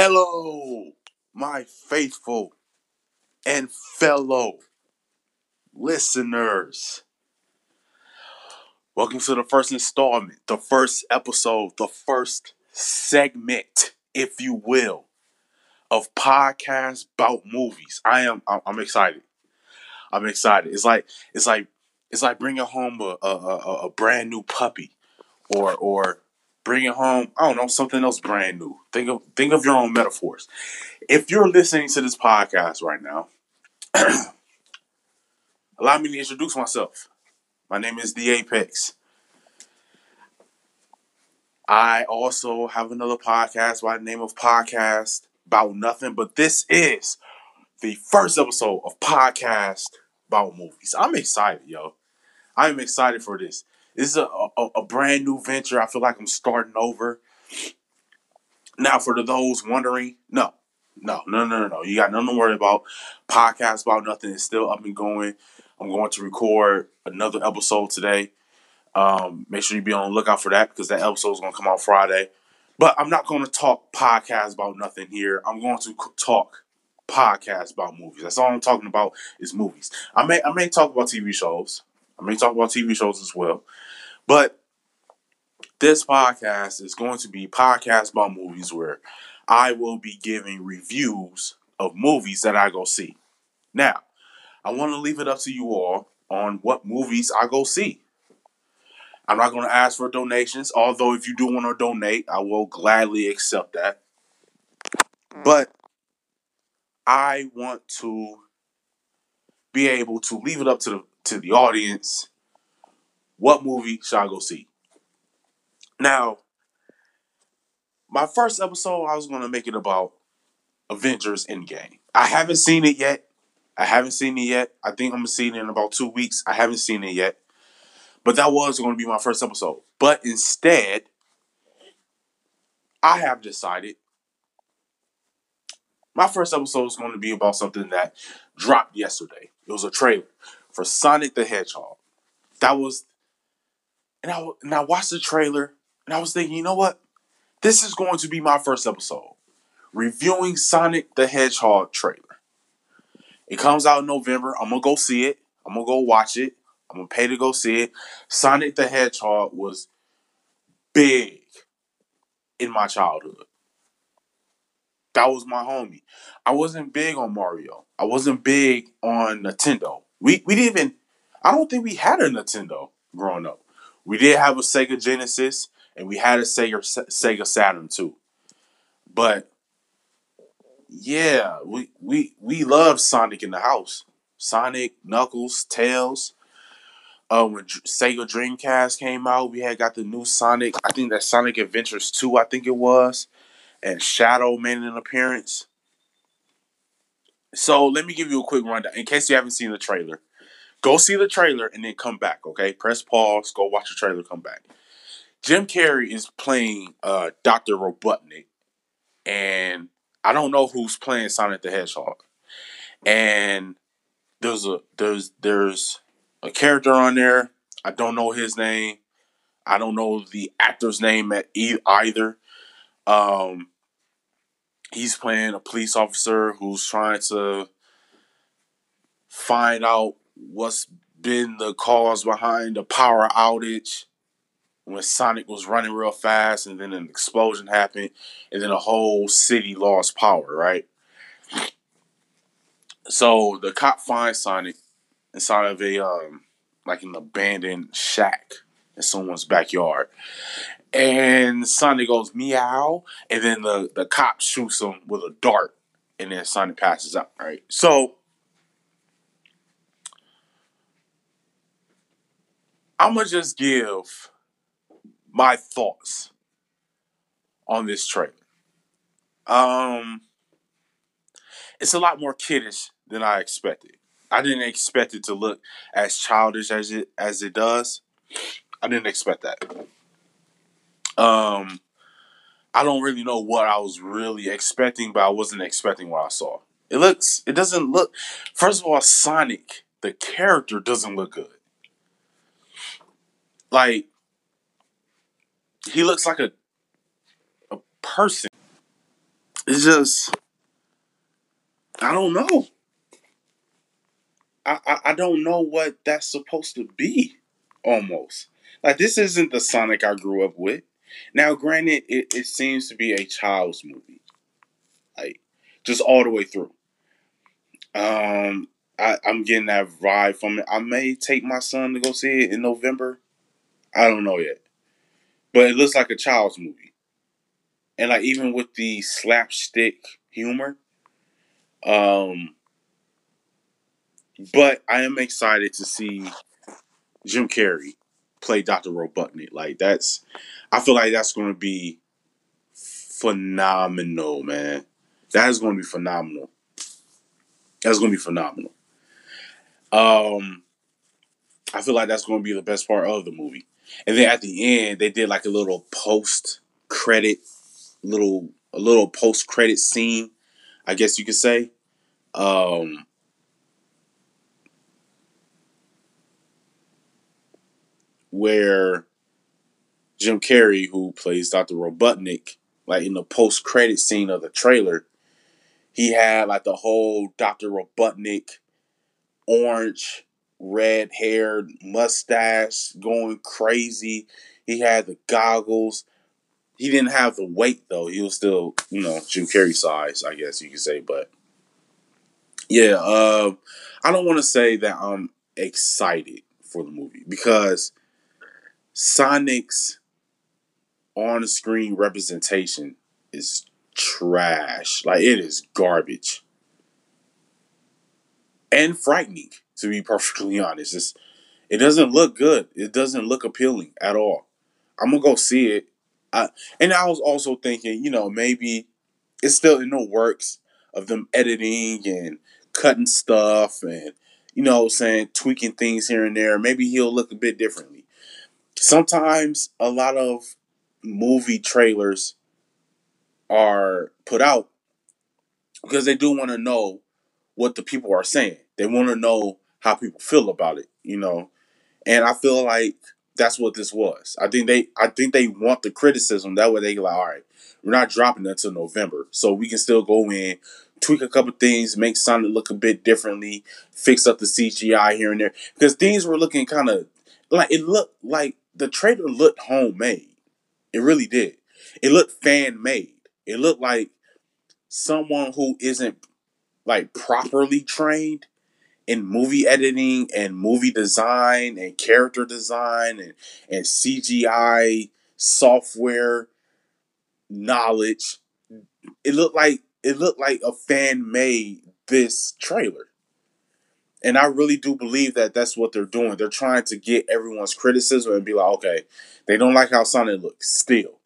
Hello, my faithful and fellow listeners. Welcome to the first installment, the first episode, the first segment, if you will, of podcast about movies. I am I'm, I'm excited. I'm excited. It's like it's like it's like bringing home a, a, a, a brand new puppy or or bringing home I don't know something else brand new. Think of think of your own metaphors. If you're listening to this podcast right now, allow me to introduce myself. My name is The Apex. I also have another podcast by the name of Podcast About Nothing, but this is the first episode of Podcast About Movies. I'm excited, yo. I'm excited for this. This is a, a, a brand new venture. I feel like I'm starting over. Now, for those wondering, no, no, no, no, no, no. You got nothing to worry about. Podcast about nothing is still up and going. I'm going to record another episode today. Um, make sure you be on the lookout for that because that episode is going to come out Friday. But I'm not going to talk podcast about nothing here. I'm going to talk podcast about movies. That's all I'm talking about is movies. I may I may talk about TV shows. I may talk about TV shows as well. But this podcast is going to be podcast about movies where I will be giving reviews of movies that I go see. Now, I want to leave it up to you all on what movies I go see. I'm not going to ask for donations, although if you do want to donate, I will gladly accept that. But I want to be able to leave it up to the to the audience what movie should I go see? Now, my first episode, I was going to make it about Avengers Endgame. I haven't seen it yet. I haven't seen it yet. I think I'm going to see it in about two weeks. I haven't seen it yet. But that was going to be my first episode. But instead, I have decided my first episode is going to be about something that dropped yesterday. It was a trailer for Sonic the Hedgehog. That was, and I and I watched the trailer and I was thinking, you know what? This is going to be my first episode reviewing Sonic the Hedgehog trailer. It comes out in November. I'm gonna go see it. I'm gonna go watch it. I'm gonna pay to go see it. Sonic the Hedgehog was big in my childhood. That was my homie. I wasn't big on Mario. I wasn't big on Nintendo. We we didn't even. I don't think we had a Nintendo growing up. We did have a Sega Genesis and we had a Sega Sega Saturn too. But yeah, we we we love Sonic in the house. Sonic, Knuckles, Tails. Uh, when Sega Dreamcast came out, we had got the new Sonic. I think that Sonic Adventures 2, I think it was. And Shadow made an appearance. So let me give you a quick rundown in case you haven't seen the trailer. Go see the trailer and then come back, okay? Press pause, go watch the trailer, come back. Jim Carrey is playing uh, Dr. Robotnik, and I don't know who's playing Sonic the Hedgehog. And there's a there's there's a character on there. I don't know his name. I don't know the actor's name at e- either. Um, he's playing a police officer who's trying to find out what's been the cause behind the power outage when Sonic was running real fast and then an explosion happened and then a whole city lost power, right? So the cop finds Sonic inside of a um like an abandoned shack in someone's backyard. And Sonic goes meow, and then the, the cop shoots him with a dart, and then Sonic passes out, right? So I'm gonna just give my thoughts on this trailer. Um, it's a lot more kiddish than I expected. I didn't expect it to look as childish as it as it does. I didn't expect that. Um, I don't really know what I was really expecting, but I wasn't expecting what I saw. It looks, it doesn't look. First of all, Sonic, the character doesn't look good. Like he looks like a a person. It's just I don't know. I, I, I don't know what that's supposed to be. Almost like this isn't the Sonic I grew up with. Now, granted, it, it seems to be a child's movie, like just all the way through. Um, I, I'm getting that vibe from it. I may take my son to go see it in November. I don't know yet, but it looks like a child's movie, and like even with the slapstick humor, um, but I am excited to see Jim Carrey play Dr. Robotnik. Like that's I feel like that's gonna be phenomenal, man. That is gonna be phenomenal. That's gonna be phenomenal. Um I feel like that's gonna be the best part of the movie. And then at the end they did like a little post credit little a little post credit scene, I guess you could say. Um where Jim Carrey, who plays Dr. Robotnik, like in the post credit scene of the trailer, he had like the whole Dr. Robotnik orange, red haired mustache going crazy. He had the goggles. He didn't have the weight though. He was still, you know, Jim Carrey size, I guess you could say. But yeah, uh, I don't want to say that I'm excited for the movie because Sonic's on screen representation is trash. Like it is garbage. And frightening, to be perfectly honest. It's, it doesn't look good. It doesn't look appealing at all. I'm gonna go see it. I, and I was also thinking, you know, maybe it's still in the works of them editing and cutting stuff and, you know, saying tweaking things here and there. Maybe he'll look a bit differently sometimes a lot of movie trailers are put out because they do want to know what the people are saying. They want to know how people feel about it, you know. And I feel like that's what this was. I think they I think they want the criticism. That way they like, all right, we're not dropping until November. So we can still go in, tweak a couple things, make Sonic look a bit differently, fix up the CGI here and there. Because things were looking kind of like it looked like the trailer looked homemade. It really did. It looked fan made. It looked like someone who isn't like properly trained in movie editing and movie design and character design and, and CGI software knowledge. It looked like it looked like a fan made this trailer. And I really do believe that that's what they're doing. They're trying to get everyone's criticism and be like, okay, they don't like how Sonic looks still.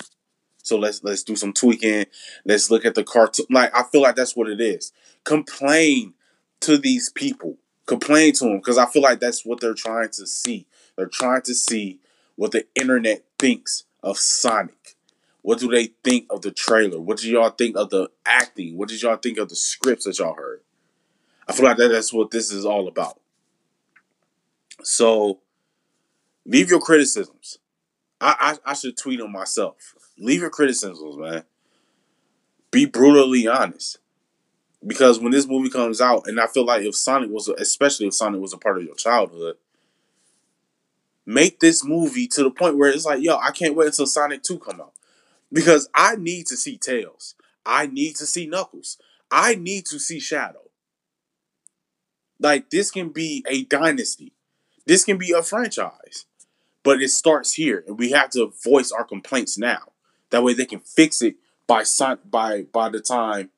So let's let's do some tweaking. Let's look at the cartoon. Like I feel like that's what it is. Complain to these people. Complain to them because I feel like that's what they're trying to see. They're trying to see what the internet thinks of Sonic. What do they think of the trailer? What do y'all think of the acting? What did y'all think of the scripts that y'all heard? I feel like that, that's what this is all about. So leave your criticisms. I, I, I should tweet them myself. Leave your criticisms, man. Be brutally honest. Because when this movie comes out, and I feel like if Sonic was, especially if Sonic was a part of your childhood, make this movie to the point where it's like, yo, I can't wait until Sonic 2 come out. Because I need to see Tails. I need to see Knuckles. I need to see Shadow. Like this can be a dynasty. This can be a franchise. But it starts here and we have to voice our complaints now. That way they can fix it by by by the time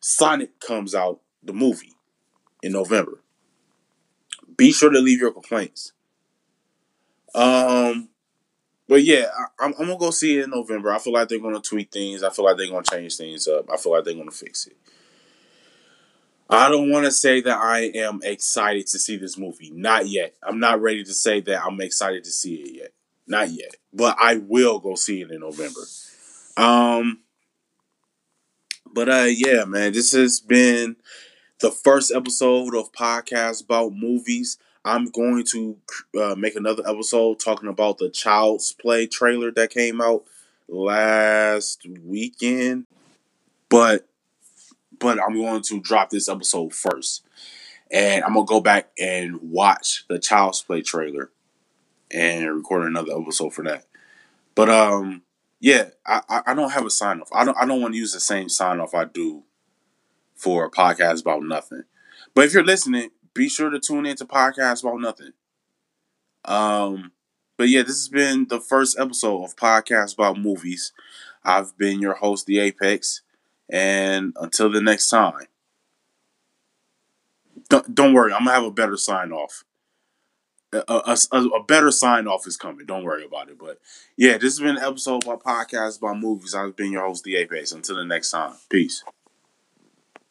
Sonic comes out the movie in November. Be sure to leave your complaints. Um but yeah, I, am gonna go see it in November. I feel like they're gonna tweak things. I feel like they're gonna change things up. I feel like they're gonna fix it. I don't want to say that I am excited to see this movie. Not yet. I'm not ready to say that I'm excited to see it yet. Not yet. But I will go see it in November. Um but uh yeah, man, this has been the first episode of podcast about movies. I'm going to uh, make another episode talking about the Child's Play trailer that came out last weekend. But but I'm going to drop this episode first. And I'm gonna go back and watch the Child's Play trailer and record another episode for that. But um yeah, I, I don't have a sign off. I don't I don't want to use the same sign off I do for a podcast about nothing. But if you're listening, be sure to tune into podcast about nothing. Um but yeah, this has been the first episode of Podcast About Movies. I've been your host, The Apex, and until the next time, don't, don't worry, I'm gonna have a better sign off. A, a, a, better sign off is coming. Don't worry about it. But yeah, this has been an episode of my podcast about movies. I've been your host, The Apex. Until the next time, peace.